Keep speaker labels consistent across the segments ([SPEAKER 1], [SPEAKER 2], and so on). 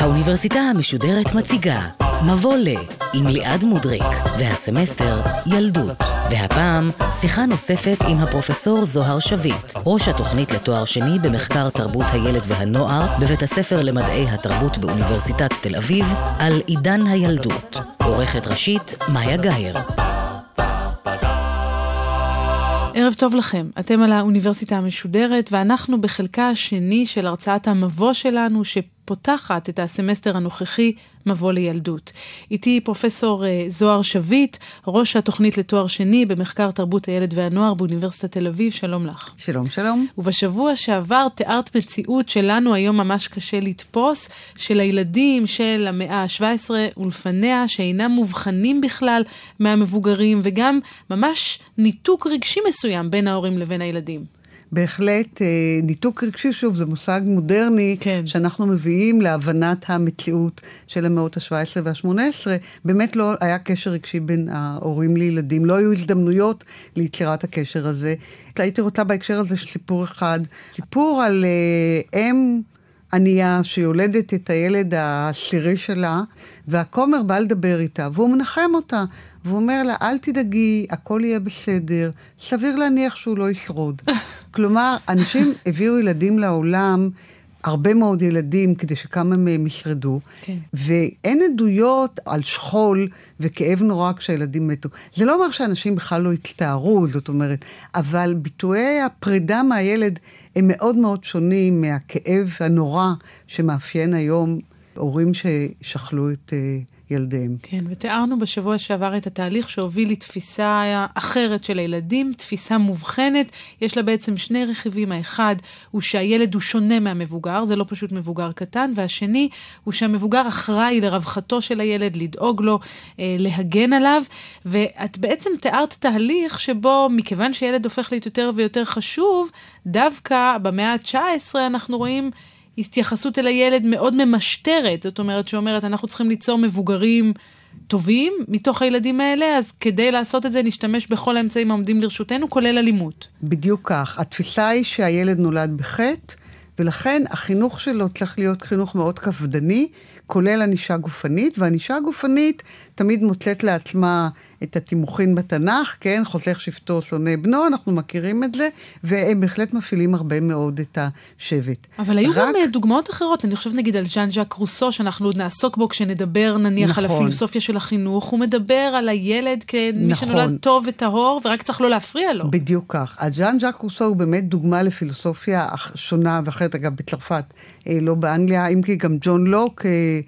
[SPEAKER 1] האוניברסיטה המשודרת מציגה מבוא ל עם ליעד מודריק והסמסטר ילדות. והפעם שיחה נוספת עם הפרופסור זוהר שביט ראש התוכנית לתואר שני במחקר תרבות הילד והנוער בבית הספר למדעי התרבות באוניברסיטת תל אביב על עידן הילדות. עורכת ראשית מאיה גאייר
[SPEAKER 2] ערב טוב לכם, אתם על האוניברסיטה המשודרת ואנחנו בחלקה השני של הרצאת המבוא שלנו שפותחת את הסמסטר הנוכחי מבוא לילדות. איתי פרופסור אה, זוהר שביט, ראש התוכנית לתואר שני במחקר תרבות הילד והנוער באוניברסיטת תל אביב, שלום לך.
[SPEAKER 3] שלום, שלום.
[SPEAKER 2] ובשבוע שעבר תיארת מציאות שלנו היום ממש קשה לתפוס, של הילדים של המאה ה-17 ולפניה, שאינם מובחנים בכלל מהמבוגרים, וגם ממש ניתוק רגשי מסוים בין ההורים לבין הילדים.
[SPEAKER 3] בהחלט, אה, ניתוק רגשי, שוב, זה מושג מודרני, כן. שאנחנו מביאים להבנת המציאות של המאות ה-17 וה-18. באמת לא היה קשר רגשי בין ההורים לילדים, לא היו הזדמנויות ליצירת הקשר הזה. הייתי רוצה בהקשר הזה סיפור אחד, סיפור על uh, אם ענייה שיולדת את הילד העשירי שלה, והכומר בא לדבר איתה, והוא מנחם אותה. והוא אומר לה, אל תדאגי, הכל יהיה בסדר, סביר להניח שהוא לא ישרוד. כלומר, אנשים הביאו ילדים לעולם, הרבה מאוד ילדים, כדי שכמה מהם ישרדו, כן. ואין עדויות על שכול וכאב נורא כשהילדים מתו. זה לא אומר שאנשים בכלל לא הצטערו, זאת אומרת, אבל ביטויי הפרידה מהילד הם מאוד מאוד שונים מהכאב הנורא שמאפיין היום הורים ששכלו את... ילדיהם.
[SPEAKER 2] כן, ותיארנו בשבוע שעבר את התהליך שהוביל לתפיסה אחרת של הילדים, תפיסה מובחנת. יש לה בעצם שני רכיבים. האחד הוא שהילד הוא שונה מהמבוגר, זה לא פשוט מבוגר קטן, והשני הוא שהמבוגר אחראי לרווחתו של הילד, לדאוג לו, אה, להגן עליו. ואת בעצם תיארת תהליך שבו, מכיוון שילד הופך להיות יותר ויותר חשוב, דווקא במאה ה-19 אנחנו רואים התייחסות אל הילד מאוד ממשטרת, זאת אומרת שאומרת, אנחנו צריכים ליצור מבוגרים טובים מתוך הילדים האלה, אז כדי לעשות את זה נשתמש בכל האמצעים העומדים לרשותנו, כולל אלימות.
[SPEAKER 3] בדיוק כך. התפיסה היא שהילד נולד בחטא, ולכן החינוך שלו צריך להיות חינוך מאוד קפדני, כולל ענישה גופנית, וענישה גופנית תמיד מוצאת לעצמה את התימוכין בתנ"ך, כן? חוסך שבטו שונא בנו, אנחנו מכירים את זה, והם בהחלט מפעילים הרבה מאוד את השבט.
[SPEAKER 2] אבל היו רק... גם אה, דוגמאות אחרות, אני חושבת נגיד על ז'אן ז'אק רוסו, שאנחנו עוד נעסוק בו כשנדבר נניח נכון. על הפילוסופיה של החינוך, הוא מדבר על הילד כמי נכון. שנולד טוב וטהור, ורק צריך לא להפריע לו.
[SPEAKER 3] בדיוק כך. אז ז'אן ז'אק רוסו הוא באמת דוגמה לפילוסופיה שונה ואחרת, אגב, בצרפת, אה, לא באנגליה, אם כי גם ג'ון לוק, אה,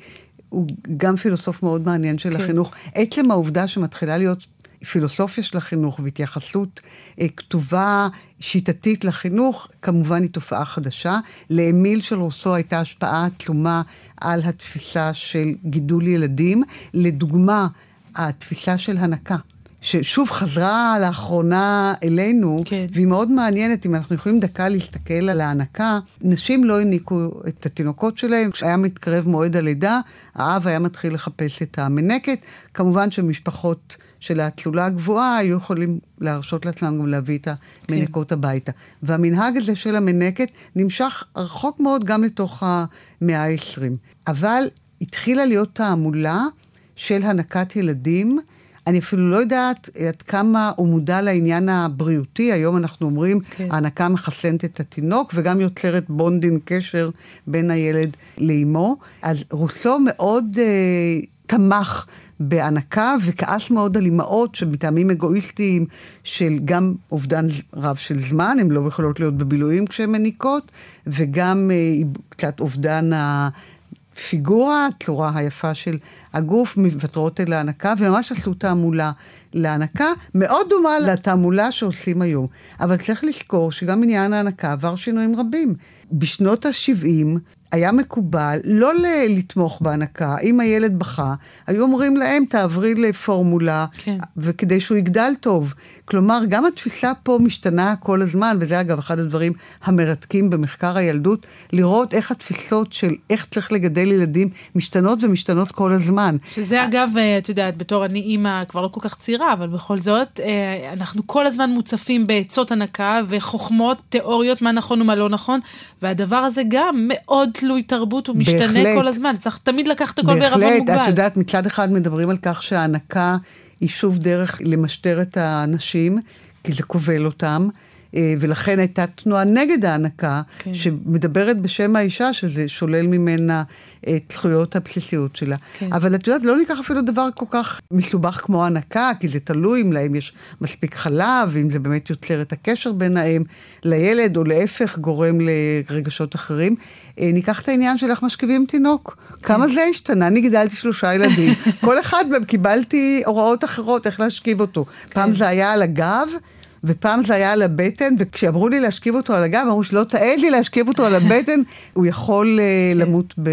[SPEAKER 3] הוא גם פילוסוף מאוד מעניין של כן. החינוך. עצם העובדה שמתחילה להיות פילוסופיה של החינוך והתייחסות אה, כתובה שיטתית לחינוך, כמובן היא תופעה חדשה. לאמיל של רוסו הייתה השפעה תלומה על התפיסה של גידול ילדים. לדוגמה, התפיסה של הנקה. ששוב חזרה לאחרונה אלינו, כן. והיא מאוד מעניינת, אם אנחנו יכולים דקה להסתכל על ההנקה, נשים לא הניקו את התינוקות שלהם, כשהיה מתקרב מועד הלידה, האב היה מתחיל לחפש את המנקת. כמובן שמשפחות של האצולה הגבוהה היו יכולים להרשות לעצמם גם להביא את המנקות כן. הביתה. והמנהג הזה של המנקת נמשך רחוק מאוד גם לתוך המאה ה-20. אבל התחילה להיות תעמולה של הנקת ילדים. אני אפילו לא יודעת עד כמה הוא מודע לעניין הבריאותי. היום אנחנו אומרים, כן. ההנקה מחסנת את התינוק וגם יוצרת בונדין קשר בין הילד לאימו. אז רוסו מאוד אה, תמך בהנקה וכעס מאוד על אימהות שמטעמים אגואיסטיים של גם אובדן רב של זמן, הן לא יכולות להיות בבילויים כשהן מניקות, וגם אה, קצת אובדן ה... פיגורה, הצורה היפה של הגוף, מוותרות אל ההנקה, וממש עשו תעמולה להנקה, מאוד דומה לתעמולה שעושים היום. אבל צריך לזכור שגם עניין ההנקה עבר שינויים רבים. בשנות ה-70 היה מקובל לא לתמוך בהנקה. אם הילד בכה, היו אומרים להם, תעברי לפורמולה, כן. וכדי שהוא יגדל טוב. כלומר, גם התפיסה פה משתנה כל הזמן, וזה אגב אחד הדברים המרתקים במחקר הילדות, לראות איך התפיסות של איך צריך לגדל ילדים משתנות ומשתנות כל הזמן.
[SPEAKER 2] שזה אגב, אה, את יודעת, בתור אני אימא כבר לא כל כך צעירה, אבל בכל זאת, אה, אנחנו כל הזמן מוצפים בעצות הנקה וחוכמות, תיאוריות, מה נכון ומה לא נכון, והדבר הזה גם מאוד תלוי תרבות, הוא משתנה בהחלט, כל הזמן, צריך תמיד לקחת הכל בערבון מוגבל.
[SPEAKER 3] בהחלט, את יודעת, מצד אחד מדברים על כך שההנקה היא שוב דרך למשטר את האנשים, כי זה כובל אותם. אה, ולכן הייתה תנועה נגד ההנקה, כן. שמדברת בשם האישה, שזה שולל ממנה את זכויות הבסיסיות שלה. כן. אבל את יודעת, לא ניקח אפילו דבר כל כך מסובך כמו הנקה, כי זה תלוי אם להם יש מספיק חלב, אם זה באמת יוצר את הקשר בין האם לילד, או להפך, גורם לרגשות אחרים. אה, ניקח את העניין של איך משכיבים תינוק. כן. כמה זה השתנה? אני גידלתי שלושה ילדים. כל אחד מהם קיבלתי הוראות אחרות איך להשכיב אותו. כן. פעם זה היה על הגב. ופעם זה היה על הבטן, וכשאמרו לי להשכיב אותו על הגב, אמרו שלא תעד לי להשכיב אותו על הבטן, הוא יכול uh, כן. למות ב...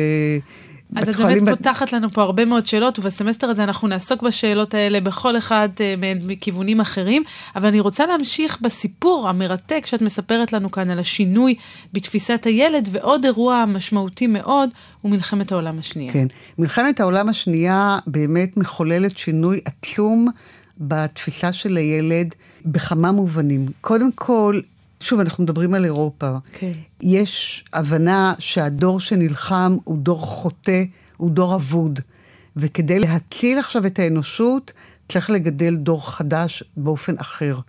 [SPEAKER 2] אז את באמת פותחת לנו פה הרבה מאוד שאלות, ובסמסטר הזה אנחנו נעסוק בשאלות האלה בכל אחד uh, מכיוונים אחרים, אבל אני רוצה להמשיך בסיפור המרתק שאת מספרת לנו כאן על השינוי בתפיסת הילד, ועוד אירוע משמעותי מאוד הוא מלחמת העולם השנייה.
[SPEAKER 3] כן, מלחמת העולם השנייה באמת מחוללת שינוי עצום בתפיסה של הילד בכמה מובנים. קודם כל, שוב, אנחנו מדברים על אירופה. כן. יש הבנה שהדור שנלחם הוא דור חוטא, הוא דור אבוד. וכדי להציל עכשיו את האנושות, צריך לגדל דור חדש באופן אחר.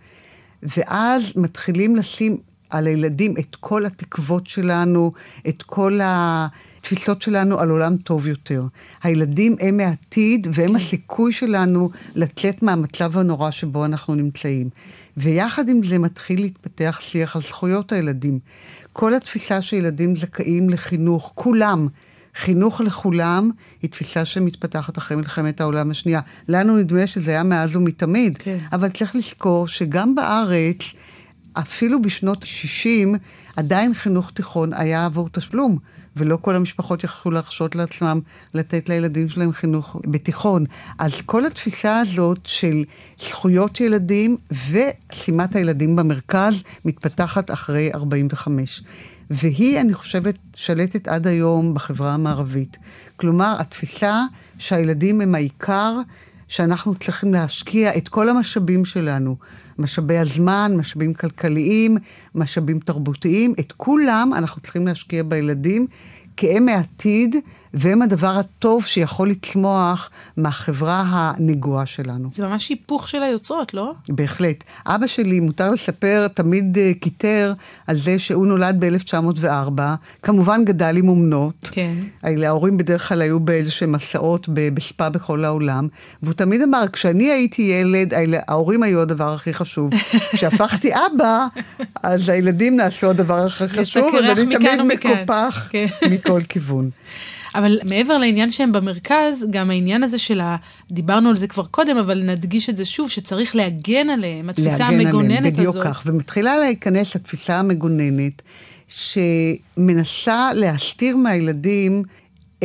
[SPEAKER 3] ואז מתחילים לשים על הילדים את כל התקוות שלנו, את כל ה... התפיסות שלנו על עולם טוב יותר. הילדים הם העתיד והם כן. הסיכוי שלנו לצאת מהמצב הנורא שבו אנחנו נמצאים. ויחד עם זה מתחיל להתפתח שיח על זכויות הילדים. כל התפיסה שילדים זכאים לחינוך, כולם, חינוך לכולם, היא תפיסה שמתפתחת אחרי מלחמת העולם השנייה. לנו נדמה שזה היה מאז ומתמיד, כן. אבל צריך לזכור שגם בארץ, אפילו בשנות ה-60, עדיין חינוך תיכון היה עבור תשלום. ולא כל המשפחות יכלו להרשות לעצמם לתת לילדים שלהם חינוך בתיכון. אז כל התפיסה הזאת של זכויות ילדים ושימת הילדים במרכז מתפתחת אחרי 45. והיא, אני חושבת, שלטת עד היום בחברה המערבית. כלומר, התפיסה שהילדים הם העיקר, שאנחנו צריכים להשקיע את כל המשאבים שלנו, משאבי הזמן, משאבים כלכליים, משאבים תרבותיים, את כולם אנחנו צריכים להשקיע בילדים, כי הם העתיד והם הדבר הטוב שיכול לצמוח מהחברה הנגועה שלנו.
[SPEAKER 2] זה ממש היפוך של היוצרות, לא?
[SPEAKER 3] בהחלט. אבא שלי, מותר לספר, תמיד קיטר על זה שהוא נולד ב-1904, כמובן גדל עם אומנות. כן. ההורים בדרך כלל היו באיזשהם מסעות בספה בכל העולם, והוא תמיד אמר, כשאני הייתי ילד, ההורים היו הדבר הכי חשוב. כשהפכתי אבא, אז הילדים נעשו הדבר הכי חשוב, אז אני תמיד מקופח כן. מכל כיוון.
[SPEAKER 2] אבל מעבר לעניין שהם במרכז, גם העניין הזה של ה... דיברנו על זה כבר קודם, אבל נדגיש את זה שוב, שצריך להגן עליהם, התפיסה להגן המגוננת עליהם,
[SPEAKER 3] בדיוק הזאת. בדיוק כך, ומתחילה להיכנס לתפיסה המגוננת, שמנסה להסתיר מהילדים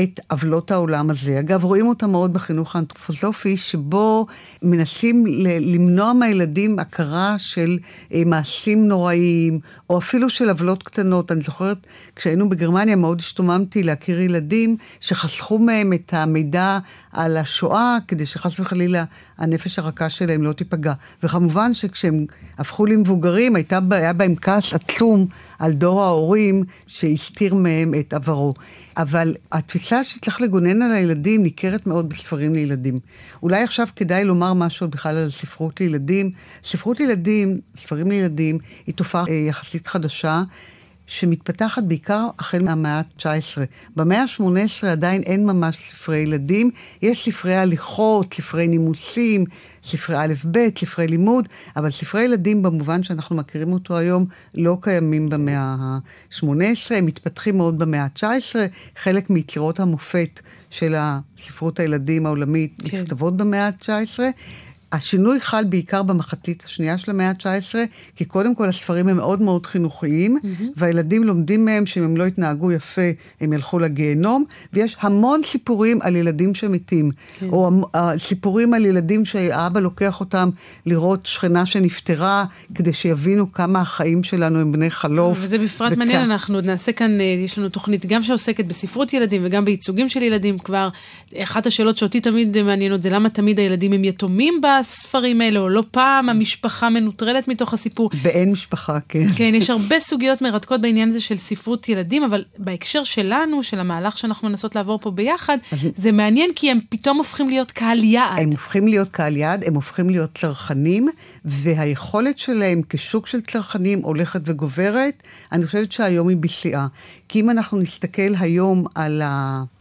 [SPEAKER 3] את עוולות העולם הזה. אגב, רואים אותה מאוד בחינוך האנתרופוסופי, שבו מנסים למנוע מהילדים הכרה של אה, מעשים נוראיים, או אפילו של עוולות קטנות. אני זוכרת, כשהיינו בגרמניה מאוד השתוממתי להכיר ילדים שחסכו מהם את המידע על השואה, כדי שחס וחלילה הנפש הרכה שלהם לא תיפגע. וכמובן שכשהם הפכו למבוגרים, הייתה, היה בהם כעס עצום על דור ההורים שהסתיר מהם את עברו. אבל התפיסה שצריך לגונן על הילדים ניכרת מאוד בספרים לילדים. אולי עכשיו כדאי לומר משהו בכלל על ספרות לילדים. ספרות לילדים, ספרים לילדים, היא תופעה אה, יחסית חדשה. שמתפתחת בעיקר החל מהמאה ה-19. במאה ה-18 עדיין אין ממש ספרי ילדים, יש ספרי הליכות, ספרי נימוסים, ספרי א'-ב', ספרי לימוד, אבל ספרי ילדים במובן שאנחנו מכירים אותו היום לא קיימים במאה ה-18, הם מתפתחים מאוד במאה ה-19, חלק מיצירות המופת של הספרות הילדים העולמית כן. נכתבות במאה ה-19. השינוי חל בעיקר במחצית השנייה של המאה ה-19, כי קודם כל הספרים הם מאוד מאוד חינוכיים, mm-hmm. והילדים לומדים מהם שאם הם לא יתנהגו יפה, הם ילכו לגיהנום, ויש המון סיפורים על ילדים שמתים, כן. או סיפורים על ילדים שהאבא לוקח אותם לראות שכנה שנפטרה, כדי שיבינו כמה החיים שלנו הם בני חלוף.
[SPEAKER 2] וזה בפרט וכ... מעניין, אנחנו עוד נעשה כאן, אה, יש לנו תוכנית גם שעוסקת בספרות ילדים וגם בייצוגים של ילדים כבר. אחת השאלות שאותי תמיד מעניינות זה למה תמיד הילדים הם יתומים ב... הספרים האלה, או לא פעם המשפחה מנוטרלת מתוך הסיפור.
[SPEAKER 3] באין משפחה, כן.
[SPEAKER 2] כן, יש הרבה סוגיות מרתקות בעניין הזה של ספרות ילדים, אבל בהקשר שלנו, של המהלך שאנחנו מנסות לעבור פה ביחד. זה מעניין כי הם פתאום הופכים להיות קהל יעד.
[SPEAKER 3] הם הופכים להיות קהל יעד, הם הופכים להיות צרכנים, והיכולת שלהם כשוק של צרכנים הולכת וגוברת. אני חושבת שהיום היא בשיאה. כי אם אנחנו נסתכל היום על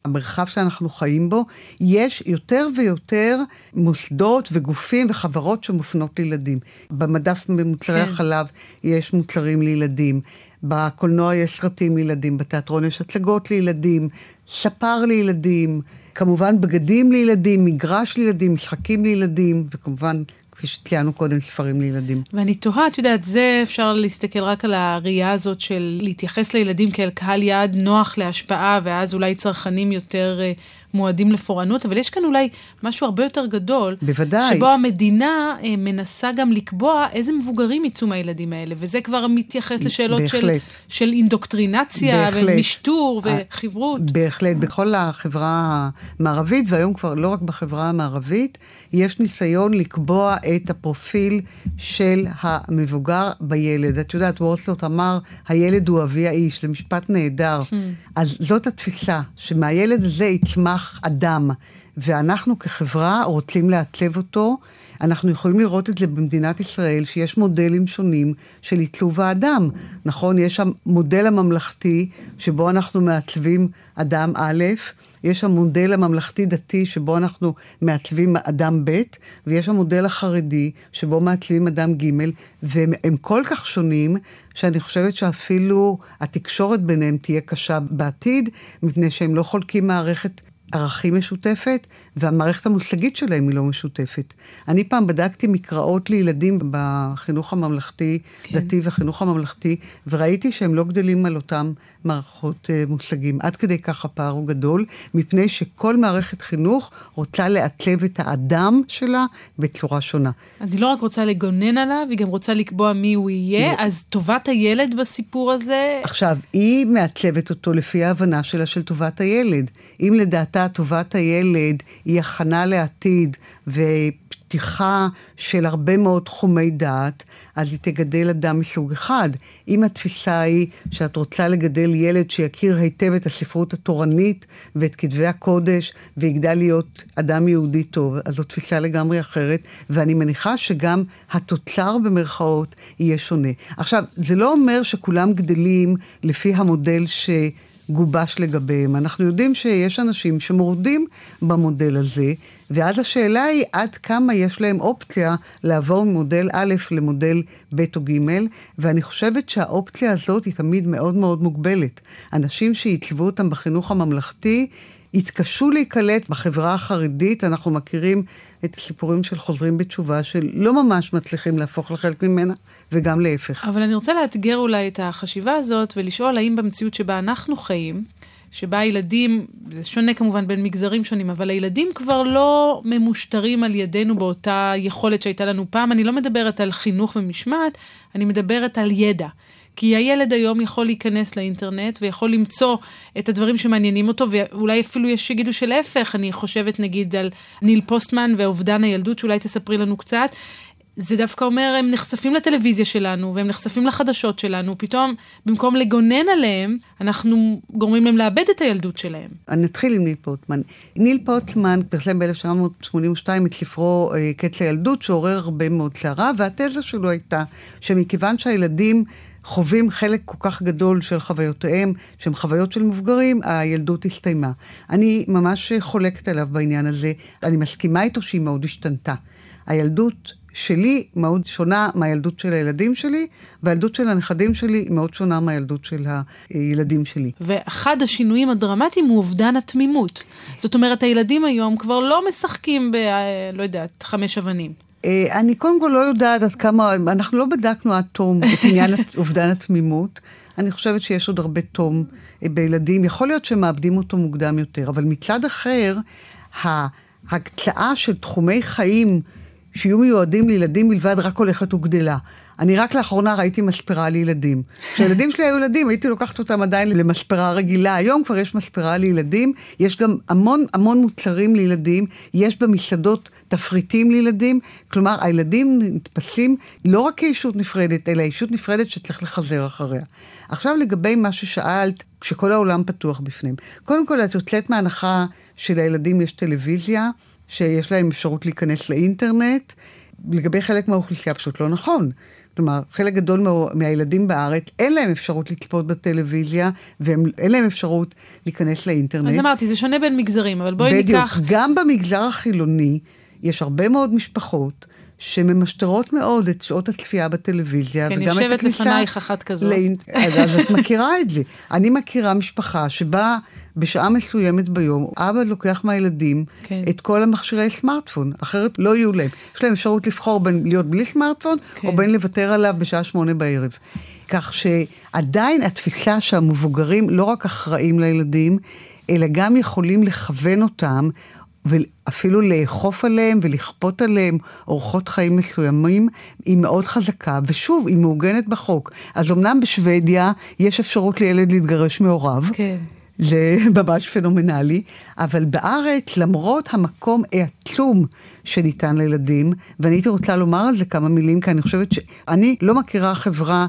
[SPEAKER 3] המרחב שאנחנו חיים בו, יש יותר ויותר מוסדות וגופים וחברות שמופנות לילדים. במדף במוצרי כן. החלב יש מוצרים לילדים. בקולנוע יש סרטים לילדים, בתיאטרון יש הצגות לילדים, ספר לילדים, כמובן בגדים לילדים, מגרש לילדים, משחקים לילדים, וכמובן כפי שציינו קודם, ספרים לילדים.
[SPEAKER 2] ואני תוהה, את יודעת, זה אפשר להסתכל רק על הראייה הזאת של להתייחס לילדים כאל קהל יעד נוח להשפעה, ואז אולי צרכנים יותר uh, מועדים לפורענות, אבל יש כאן אולי משהו הרבה יותר גדול.
[SPEAKER 3] בוודאי.
[SPEAKER 2] שבו המדינה uh, מנסה גם לקבוע איזה מבוגרים יצאו מהילדים האלה, וזה כבר מתייחס לשאלות של, של אינדוקטרינציה, בהחלט. ומשטור, וחברות.
[SPEAKER 3] בהחלט, בכל החברה המערבית, והיום כבר לא רק בחברה המערבית, יש ניסיון לקבוע את הפרופיל של המבוגר בילד. את יודעת, וורסלוט אמר, הילד הוא אבי האיש, זה משפט נהדר. Hmm. אז זאת התפיסה, שמהילד הזה יצמח אדם, ואנחנו כחברה רוצים לעצב אותו. אנחנו יכולים לראות את זה במדינת ישראל, שיש מודלים שונים של עיצוב האדם. נכון, יש המודל הממלכתי, שבו אנחנו מעצבים אדם א', יש המודל הממלכתי-דתי, שבו אנחנו מעצבים אדם ב', ויש המודל החרדי, שבו מעצבים אדם ג', והם כל כך שונים, שאני חושבת שאפילו התקשורת ביניהם תהיה קשה בעתיד, מפני שהם לא חולקים מערכת ערכים משותפת, והמערכת המושגית שלהם היא לא משותפת. אני פעם בדקתי מקראות לילדים בחינוך הממלכתי, כן. דתי וחינוך הממלכתי, וראיתי שהם לא גדלים על אותם מערכות uh, מושגים. עד כדי כך הפער הוא גדול, מפני שכל מערכת חינוך רוצה לעצב את האדם שלה בצורה שונה.
[SPEAKER 2] אז היא לא רק רוצה לגונן עליו, היא גם רוצה לקבוע מי הוא יהיה, לא. אז טובת הילד בסיפור הזה...
[SPEAKER 3] עכשיו, היא מעצבת אותו לפי ההבנה שלה של טובת הילד. אם לדעתה טובת הילד היא הכנה לעתיד ופתיחה של הרבה מאוד תחומי דעת, אז היא תגדל אדם מסוג אחד. אם התפיסה היא שאת רוצה לגדל ילד שיכיר היטב את הספרות התורנית ואת כתבי הקודש ויגדל להיות אדם יהודי טוב, אז זו תפיסה לגמרי אחרת, ואני מניחה שגם התוצר במרכאות יהיה שונה. עכשיו, זה לא אומר שכולם גדלים לפי המודל ש... גובש לגביהם. אנחנו יודעים שיש אנשים שמורדים במודל הזה, ואז השאלה היא עד כמה יש להם אופציה לעבור ממודל א' למודל ב' או ג', ואני חושבת שהאופציה הזאת היא תמיד מאוד מאוד מוגבלת. אנשים שעיצבו אותם בחינוך הממלכתי, התקשו להיקלט בחברה החרדית, אנחנו מכירים את הסיפורים של חוזרים בתשובה, שלא ממש מצליחים להפוך לחלק ממנה, וגם להפך.
[SPEAKER 2] אבל אני רוצה לאתגר אולי את החשיבה הזאת, ולשאול האם במציאות שבה אנחנו חיים, שבה הילדים, זה שונה כמובן בין מגזרים שונים, אבל הילדים כבר לא ממושטרים על ידינו באותה יכולת שהייתה לנו פעם. אני לא מדברת על חינוך ומשמעת, אני מדברת על ידע. כי הילד היום יכול להיכנס לאינטרנט ויכול למצוא את הדברים שמעניינים אותו, ואולי אפילו יש שיגידו שלהפך, אני חושבת נגיד על ניל פוסטמן ואובדן הילדות, שאולי תספרי לנו קצת. זה דווקא אומר, הם נחשפים לטלוויזיה שלנו, והם נחשפים לחדשות שלנו, פתאום, במקום לגונן עליהם, אנחנו גורמים להם לאבד את הילדות שלהם.
[SPEAKER 3] אני אתחיל עם ניל פוטמן. ניל פוטמן פרסם ב-1982 את ספרו אה, קץ הילדות, שעורר הרבה מאוד סערה, והתזה שלו הייתה שמכיוון שהילדים חווים חלק כל כך גדול של חוויותיהם, שהן חוויות של מבוגרים, הילדות הסתיימה. אני ממש חולקת עליו בעניין הזה. אני מסכימה איתו שהיא מאוד השתנתה. הילדות שלי מאוד שונה מהילדות של הילדים שלי, והילדות של הנכדים שלי היא מאוד שונה מהילדות של הילדים שלי.
[SPEAKER 2] ואחד השינויים הדרמטיים הוא אובדן התמימות. זאת אומרת, הילדים היום כבר לא משחקים ב... לא יודעת, חמש אבנים.
[SPEAKER 3] אה, אני קודם כל לא יודעת עד כמה, אנחנו לא בדקנו עד תום את עניין אובדן התמימות. אני חושבת שיש עוד הרבה תום אה, בילדים. יכול להיות שמאבדים אותו מוקדם יותר, אבל מצד אחר, ההקצאה של תחומי חיים שיהיו מיועדים לילדים בלבד רק הולכת וגדלה. אני רק לאחרונה ראיתי מספרה לילדים. כשהילדים שלי היו ילדים, הייתי לוקחת אותם עדיין למספרה רגילה. היום כבר יש מספרה לילדים, יש גם המון המון מוצרים לילדים, יש במסעדות תפריטים לילדים. כלומר, הילדים נתפסים לא רק כישות נפרדת, אלא ישות נפרדת שצריך לחזר אחריה. עכשיו לגבי מה ששאלת, כשכל העולם פתוח בפנים. קודם כל, את יוצאת מהנחה שלילדים יש טלוויזיה, שיש להם אפשרות להיכנס לאינטרנט. לגבי חלק מהאוכלוסייה פשוט לא נכון. כלומר, חלק גדול מה, מהילדים בארץ, אין להם אפשרות לצפות בטלוויזיה, ואין להם אפשרות להיכנס לאינטרנט.
[SPEAKER 2] אז אמרתי, זה שונה בין מגזרים, אבל בואי בדיוק, ניקח...
[SPEAKER 3] בדיוק, גם במגזר החילוני יש הרבה מאוד משפחות שממשטרות מאוד את שעות הצפייה בטלוויזיה,
[SPEAKER 2] כן, וגם את הכניסה... כן, יושבת לפנייך אחת כזאת. לאינ...
[SPEAKER 3] אז, אז את מכירה את זה. אני מכירה משפחה שבה בשעה מסוימת ביום, אבא לוקח מהילדים כן. את כל המכשירי סמארטפון, אחרת לא יהיו להם. יש להם אפשרות לבחור בין להיות בלי סמארטפון, כן. או בין לוותר עליו בשעה שמונה בערב. כך שעדיין התפיסה שהמבוגרים לא רק אחראים לילדים, אלא גם יכולים לכוון אותם ואפילו לאכוף עליהם ולכפות עליהם אורחות חיים מסוימים, היא מאוד חזקה, ושוב, היא מעוגנת בחוק. אז אמנם בשוודיה יש אפשרות לילד להתגרש מהוריו.
[SPEAKER 2] כן.
[SPEAKER 3] זה ממש פנומנלי, אבל בארץ, למרות המקום העצום שניתן לילדים, ואני הייתי רוצה לומר על זה כמה מילים, כי אני חושבת שאני לא מכירה חברה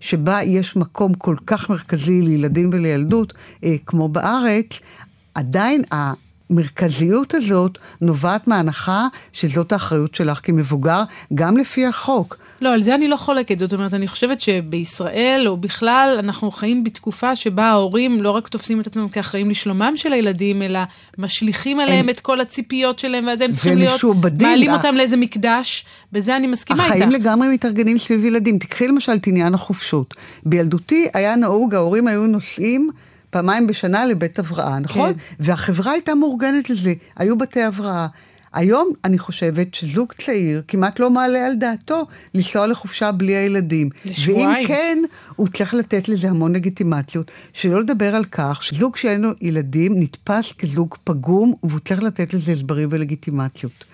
[SPEAKER 3] שבה יש מקום כל כך מרכזי לילדים ולילדות, אה, כמו בארץ, עדיין המרכזיות הזאת נובעת מההנחה שזאת האחריות שלך כמבוגר, גם לפי החוק.
[SPEAKER 2] לא, על זה אני לא חולקת. זאת אומרת, אני חושבת שבישראל, או בכלל, אנחנו חיים בתקופה שבה ההורים לא רק תופסים את עצמם כאחראים לשלומם של הילדים, אלא משליכים עליהם הם... את כל הציפיות שלהם, ואז הם צריכים להיות, מעלים אותם לאיזה מקדש. בזה אני מסכימה
[SPEAKER 3] איתך. החיים לגמרי מתארגנים סביב ילדים. תקחי למשל את עניין החופשות. בילדותי היה נהוג, ההורים היו נוסעים פעמיים בשנה לבית הבראה, נכון? כן. והחברה הייתה מאורגנת לזה, היו בתי הבראה. היום אני חושבת שזוג צעיר כמעט לא מעלה על דעתו לנסוע לחופשה בלי הילדים.
[SPEAKER 2] לשבועיים.
[SPEAKER 3] ואם כן, הוא צריך לתת לזה המון לגיטימציות. שלא לדבר על כך שזוג שאין לו ילדים נתפס כזוג פגום, והוא צריך לתת לזה הסברים ולגיטימציות.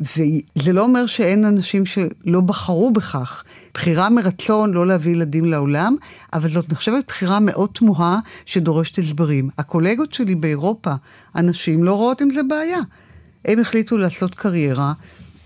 [SPEAKER 3] וזה לא אומר שאין אנשים שלא בחרו בכך. בחירה מרצון לא להביא ילדים לעולם, אבל זאת נחשבת בחירה מאוד תמוהה שדורשת הסברים. הקולגות שלי באירופה, אנשים לא רואות עם זה בעיה. הם החליטו לעשות קריירה,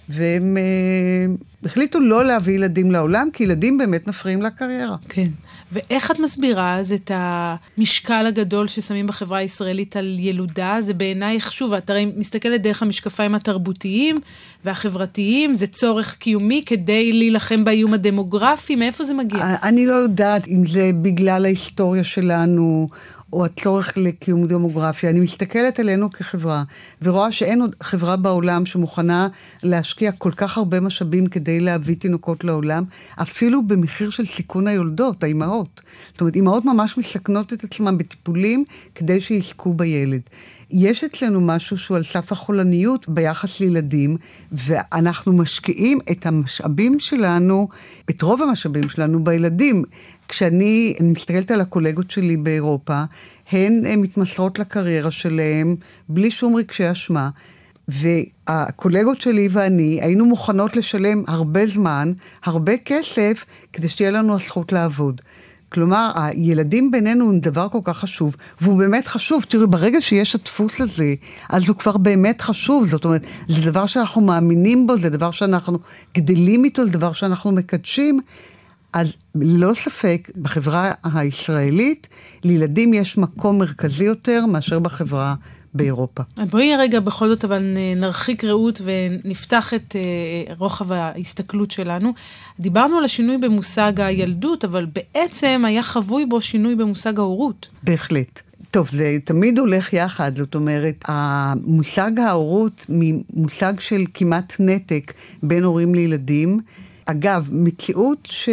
[SPEAKER 3] והם uh, החליטו לא להביא ילדים לעולם, כי ילדים באמת מפריעים לקריירה.
[SPEAKER 2] כן. ואיך את מסבירה אז את המשקל הגדול ששמים בחברה הישראלית על ילודה? זה בעינייך, שוב, את הרי מסתכלת דרך המשקפיים התרבותיים והחברתיים, זה צורך קיומי כדי להילחם באיום הדמוגרפי, מאיפה זה מגיע?
[SPEAKER 3] אני לא יודעת אם זה בגלל ההיסטוריה שלנו, או הצורך לקיום דמוגרפיה. אני מסתכלת עלינו כחברה, ורואה שאין עוד חברה בעולם שמוכנה להשקיע כל כך הרבה משאבים כדי להביא תינוקות לעולם, אפילו במחיר של סיכון היולדות, האימהות. זאת אומרת, אימהות ממש מסכנות את עצמן בטיפולים כדי שיזכו בילד. יש אצלנו משהו שהוא על סף החולניות ביחס לילדים, ואנחנו משקיעים את המשאבים שלנו, את רוב המשאבים שלנו בילדים. כשאני מסתכלת על הקולגות שלי באירופה, הן, הן מתמסרות לקריירה שלהן בלי שום רגשי אשמה. והקולגות שלי ואני היינו מוכנות לשלם הרבה זמן, הרבה כסף, כדי שתהיה לנו הזכות לעבוד. כלומר, הילדים בינינו הם דבר כל כך חשוב, והוא באמת חשוב. תראי, ברגע שיש הדפוס הזה, אז הוא כבר באמת חשוב. זאת אומרת, זה דבר שאנחנו מאמינים בו, זה דבר שאנחנו גדלים איתו, זה דבר שאנחנו מקדשים. אז ללא ספק, בחברה הישראלית, לילדים יש מקום מרכזי יותר מאשר בחברה באירופה.
[SPEAKER 2] בואי רגע בכל זאת אבל נרחיק ראות ונפתח את uh, רוחב ההסתכלות שלנו. דיברנו על השינוי במושג הילדות, אבל בעצם היה חבוי בו שינוי במושג ההורות.
[SPEAKER 3] בהחלט. טוב, זה תמיד הולך יחד, זאת אומרת, המושג ההורות ממושג של כמעט נתק בין הורים לילדים. אגב, מציאות ש...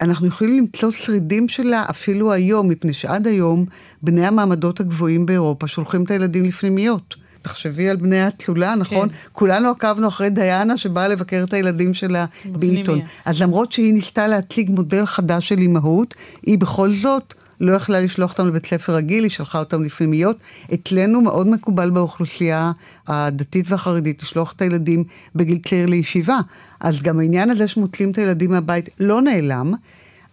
[SPEAKER 3] אנחנו יכולים למצוא שרידים שלה אפילו היום, מפני שעד היום בני המעמדות הגבוהים באירופה שולחים את הילדים לפנימיות. תחשבי על בני האצולה, נכון? כן. כולנו עקבנו אחרי דיאנה שבאה לבקר את הילדים שלה בעיתון. אז למרות שהיא ניסתה להציג מודל חדש של אימהות, היא בכל זאת... לא יכלה לשלוח אותם לבית ספר רגיל, היא שלחה אותם לפנימיות. אצלנו מאוד מקובל באוכלוסייה הדתית והחרדית לשלוח את הילדים בגיל צעיר לישיבה. אז גם העניין הזה שמוצאים את הילדים מהבית לא נעלם.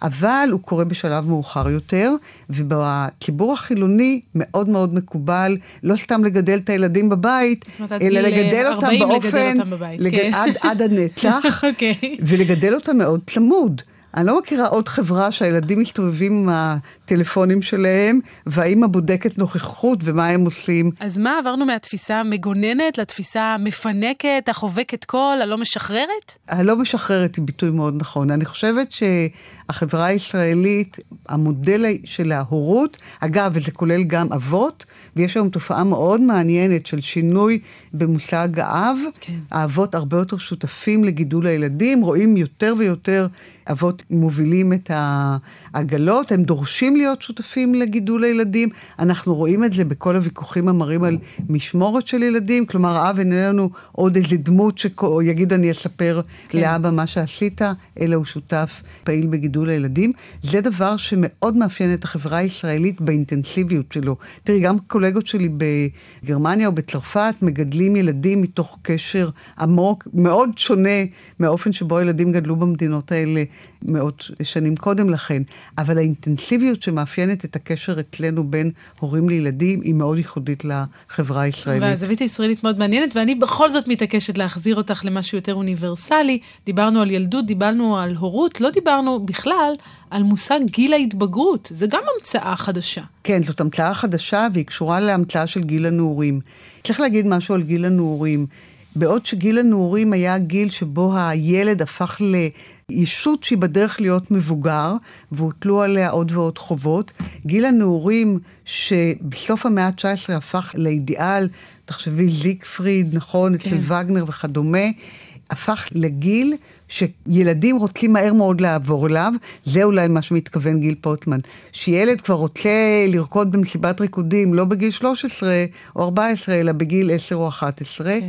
[SPEAKER 3] אבל הוא קורה בשלב מאוחר יותר, ובציבור החילוני מאוד מאוד מקובל לא סתם לגדל את הילדים בבית, אלא לגדל אותם באופן, לגדל אותם בבית, לג... כן. עד, עד הנצח, okay. אוקיי. ולגדל אותם מאוד צמוד. אני לא מכירה עוד חברה שהילדים מסתובבים עם הטלפונים שלהם, והאימא בודקת נוכחות ומה הם עושים.
[SPEAKER 2] אז מה, עברנו מהתפיסה המגוננת לתפיסה המפנקת, החובקת קול, הלא משחררת?
[SPEAKER 3] הלא משחררת היא ביטוי מאוד נכון. אני חושבת שהחברה הישראלית, המודל של ההורות, אגב, וזה כולל גם אבות, ויש היום תופעה מאוד מעניינת של שינוי במושג האב. כן. האבות הרבה יותר שותפים לגידול הילדים, רואים יותר ויותר אבות מובילים את העגלות, הם דורשים להיות שותפים לגידול הילדים. אנחנו רואים את זה בכל הוויכוחים המראים על משמורת של ילדים, כלומר, האב איננו עוד איזה דמות שיגיד אני אספר כן. לאבא מה שעשית, אלא הוא שותף פעיל בגידול הילדים. זה דבר שמאוד מאפיין את החברה הישראלית באינטנסיביות שלו. תראי, גם קולגות שלי בגרמניה או בצרפת מגדלים ילדים מתוך קשר עמוק, מאוד שונה מהאופן שבו ילדים גדלו במדינות האלה מאות שנים קודם לכן, אבל האינטנסיביות שמאפיינת את הקשר אצלנו בין הורים לילדים היא מאוד ייחודית לחברה הישראלית.
[SPEAKER 2] והזווית הישראלית מאוד מעניינת, ואני בכל זאת מתעקשת להחזיר אותך למשהו יותר אוניברסלי. דיברנו על ילדות, דיברנו על הורות, לא דיברנו בכלל על מושג גיל ההתבגרות. זה גם המצאה חדשה.
[SPEAKER 3] כן, זאת המצאה חדשה והיא קשורה להמצאה של גיל הנעורים. צריך להגיד משהו על גיל הנעורים. בעוד שגיל הנעורים היה גיל שבו הילד הפך לישות שהיא בדרך להיות מבוגר, והוטלו עליה עוד ועוד חובות, גיל הנעורים שבסוף המאה ה-19 הפך לאידיאל, תחשבי זיגפריד, נכון, כן. אצל וגנר וכדומה, הפך לגיל שילדים רוצים מהר מאוד לעבור אליו, זה אולי מה שמתכוון גיל פוטמן. שילד כבר רוצה לרקוד במסיבת ריקודים, לא בגיל 13 או 14, אלא בגיל 10 או 11. כן.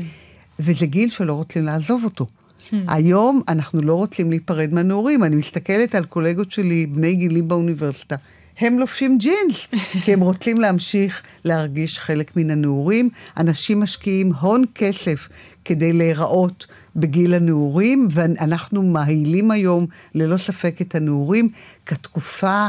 [SPEAKER 3] וזה גיל שלא רוצים לעזוב אותו. Hmm. היום אנחנו לא רוצים להיפרד מהנעורים. אני מסתכלת על קולגות שלי, בני גילי באוניברסיטה. הם לובשים ג'ינס, כי הם רוצים להמשיך להרגיש חלק מן הנעורים. אנשים משקיעים הון כסף כדי להיראות בגיל הנעורים, ואנחנו מהילים היום, ללא ספק, את הנעורים כתקופה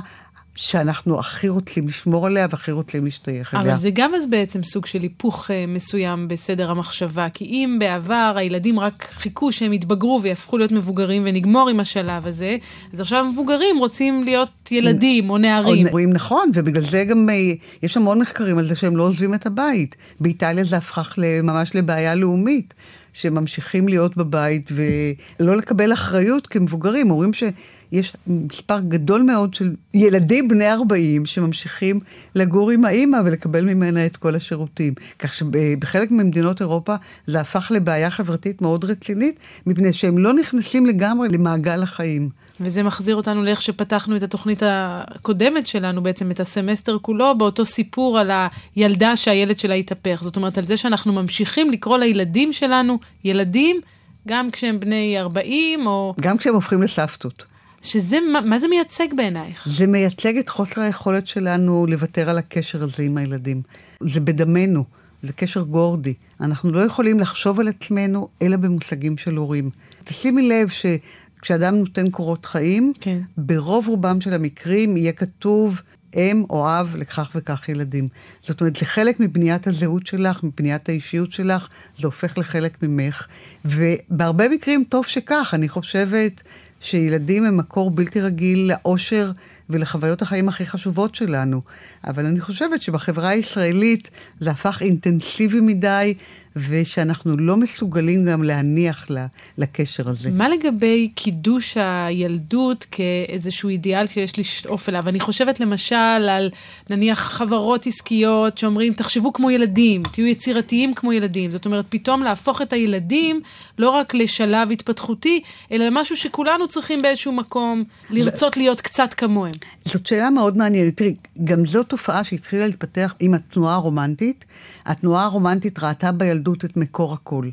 [SPEAKER 3] שאנחנו הכי רוצים לשמור עליה והכי רוצים להשתייך אליה.
[SPEAKER 2] אבל זה גם אז בעצם סוג של היפוך אה, מסוים בסדר המחשבה, כי אם בעבר הילדים רק חיכו שהם יתבגרו ויהפכו להיות מבוגרים ונגמור עם השלב הזה, אז עכשיו מבוגרים רוצים להיות ילדים או נערים.
[SPEAKER 3] או נערים, נכון, ובגלל זה גם אה, יש המון מחקרים על זה שהם לא עוזבים את הבית. באיטליה זה הפך ממש לבעיה לאומית. שממשיכים להיות בבית ולא לקבל אחריות כמבוגרים. אומרים שיש מספר גדול מאוד של ילדים בני 40 שממשיכים לגור עם האימא ולקבל ממנה את כל השירותים. כך שבחלק ממדינות אירופה זה הפך לבעיה חברתית מאוד רצינית, מפני שהם לא נכנסים לגמרי למעגל החיים.
[SPEAKER 2] וזה מחזיר אותנו לאיך שפתחנו את התוכנית הקודמת שלנו, בעצם את הסמסטר כולו, באותו סיפור על הילדה שהילד שלה התהפך. זאת אומרת, על זה שאנחנו ממשיכים לקרוא לילדים שלנו ילדים, גם כשהם בני 40 או...
[SPEAKER 3] גם כשהם הופכים לסבתות.
[SPEAKER 2] שזה, מה, מה זה מייצג בעינייך?
[SPEAKER 3] זה מייצג את חוסר היכולת שלנו לוותר על הקשר הזה עם הילדים. זה בדמנו, זה קשר גורדי. אנחנו לא יכולים לחשוב על עצמנו אלא במושגים של הורים. תשימי לב ש... כשאדם נותן קורות חיים, כן. ברוב רובם של המקרים יהיה כתוב אם או אב לכך וכך ילדים. זאת אומרת, זה חלק מבניית הזהות שלך, מבניית האישיות שלך, זה הופך לחלק ממך. ובהרבה מקרים טוב שכך, אני חושבת שילדים הם מקור בלתי רגיל לאושר ולחוויות החיים הכי חשובות שלנו. אבל אני חושבת שבחברה הישראלית זה הפך אינטנסיבי מדי, ושאנחנו לא מסוגלים גם להניח לקשר הזה.
[SPEAKER 2] מה לגבי קידוש הילדות כאיזשהו אידיאל שיש לשאוף אליו? אני חושבת למשל על נניח חברות עסקיות שאומרים, תחשבו כמו ילדים, תהיו יצירתיים כמו ילדים. זאת אומרת, פתאום להפוך את הילדים לא רק לשלב התפתחותי, אלא למשהו שכולנו צריכים באיזשהו מקום לרצות להיות קצת כמוהם.
[SPEAKER 3] זאת שאלה מאוד מעניינת. תראי, גם זו תופעה שהתחילה להתפתח עם התנועה הרומנטית. התנועה הרומנטית ראתה בילדות את מקור הכל.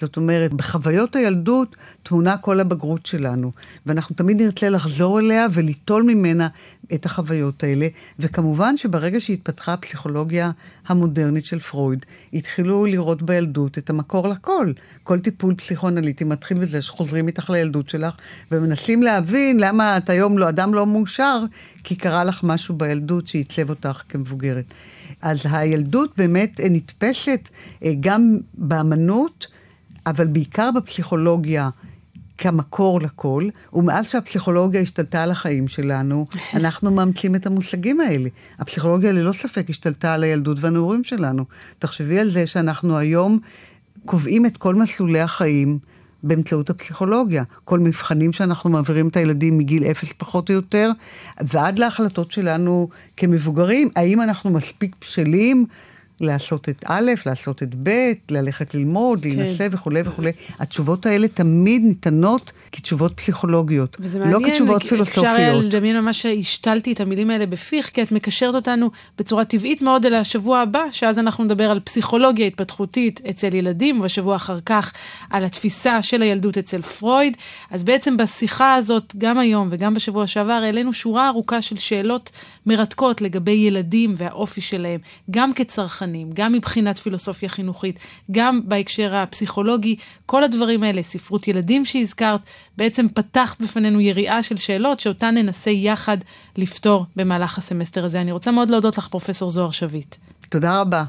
[SPEAKER 3] זאת אומרת, בחוויות הילדות טמונה כל הבגרות שלנו, ואנחנו תמיד נרצה לחזור אליה וליטול ממנה את החוויות האלה, וכמובן שברגע שהתפתחה הפסיכולוגיה המודרנית של פרויד, התחילו לראות בילדות את המקור לכל. כל טיפול פסיכואנליטי מתחיל בזה שחוזרים איתך לילדות שלך, ומנסים להבין למה את היום לא, אדם לא מאושר, כי קרה לך משהו בילדות שעיצב אותך כמבוגרת. אז הילדות באמת נתפסת אה, גם באמנות, אבל בעיקר בפסיכולוגיה כמקור לכל, ומאז שהפסיכולוגיה השתלטה על החיים שלנו, אנחנו מאמצים את המושגים האלה. הפסיכולוגיה ללא ספק השתלטה על הילדות והנעורים שלנו. תחשבי על זה שאנחנו היום קובעים את כל מסלולי החיים. באמצעות הפסיכולוגיה. כל מבחנים שאנחנו מעבירים את הילדים מגיל אפס פחות או יותר, ועד להחלטות שלנו כמבוגרים, האם אנחנו מספיק בשלים לעשות את א', לעשות את ב', ללכת ללמוד, כן. להינשא וכולי וכולי. התשובות האלה תמיד ניתנות כתשובות פסיכולוגיות,
[SPEAKER 2] וזה
[SPEAKER 3] לא
[SPEAKER 2] מעניין,
[SPEAKER 3] כתשובות פילוסופיות.
[SPEAKER 2] אפשר היה לדמיין ממש שהשתלתי את המילים האלה בפיך, כי את מקשרת אותנו בצורה טבעית מאוד אל השבוע הבא, שאז אנחנו נדבר על פסיכולוגיה התפתחותית אצל ילדים, ובשבוע אחר כך על התפיסה של הילדות אצל פרויד. אז בעצם בשיחה הזאת, גם היום וגם בשבוע שעבר, העלינו שורה ארוכה של שאלות מרתקות לגבי ילדים והאופי שלהם, גם כצרכנים, גם מבחינת פילוסופיה חינוכית, גם בהקשר הפסיכולוגי, כל הדברים האלה, ספרות ילדים שהזכרת, בעצם פתחת בפנינו יריעה של שאלות שאותן ננסה יחד לפתור במהלך הסמסטר הזה. אני רוצה מאוד להודות לך, פרופ' זוהר שביט.
[SPEAKER 3] תודה רבה.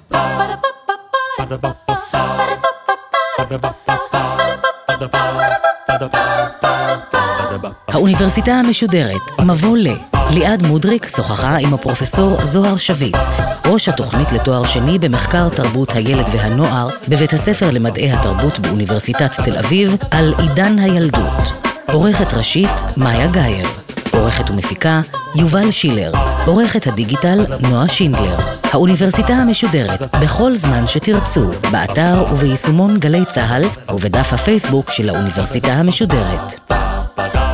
[SPEAKER 1] האוניברסיטה המשודרת, מבוא ל. ליעד מודריק שוחחה עם הפרופסור זוהר שביט, ראש התוכנית לתואר שני במחקר תרבות הילד והנוער בבית הספר למדעי התרבות באוניברסיטת תל אביב על עידן הילדות. עורכת ראשית, מאיה גאייר. עורכת ומפיקה, יובל שילר. עורכת הדיגיטל, נועה שינדלר. האוניברסיטה המשודרת, בכל זמן שתרצו, באתר וביישומון גלי צה"ל ובדף הפייסבוק של האוניברסיטה המשודרת. 葉が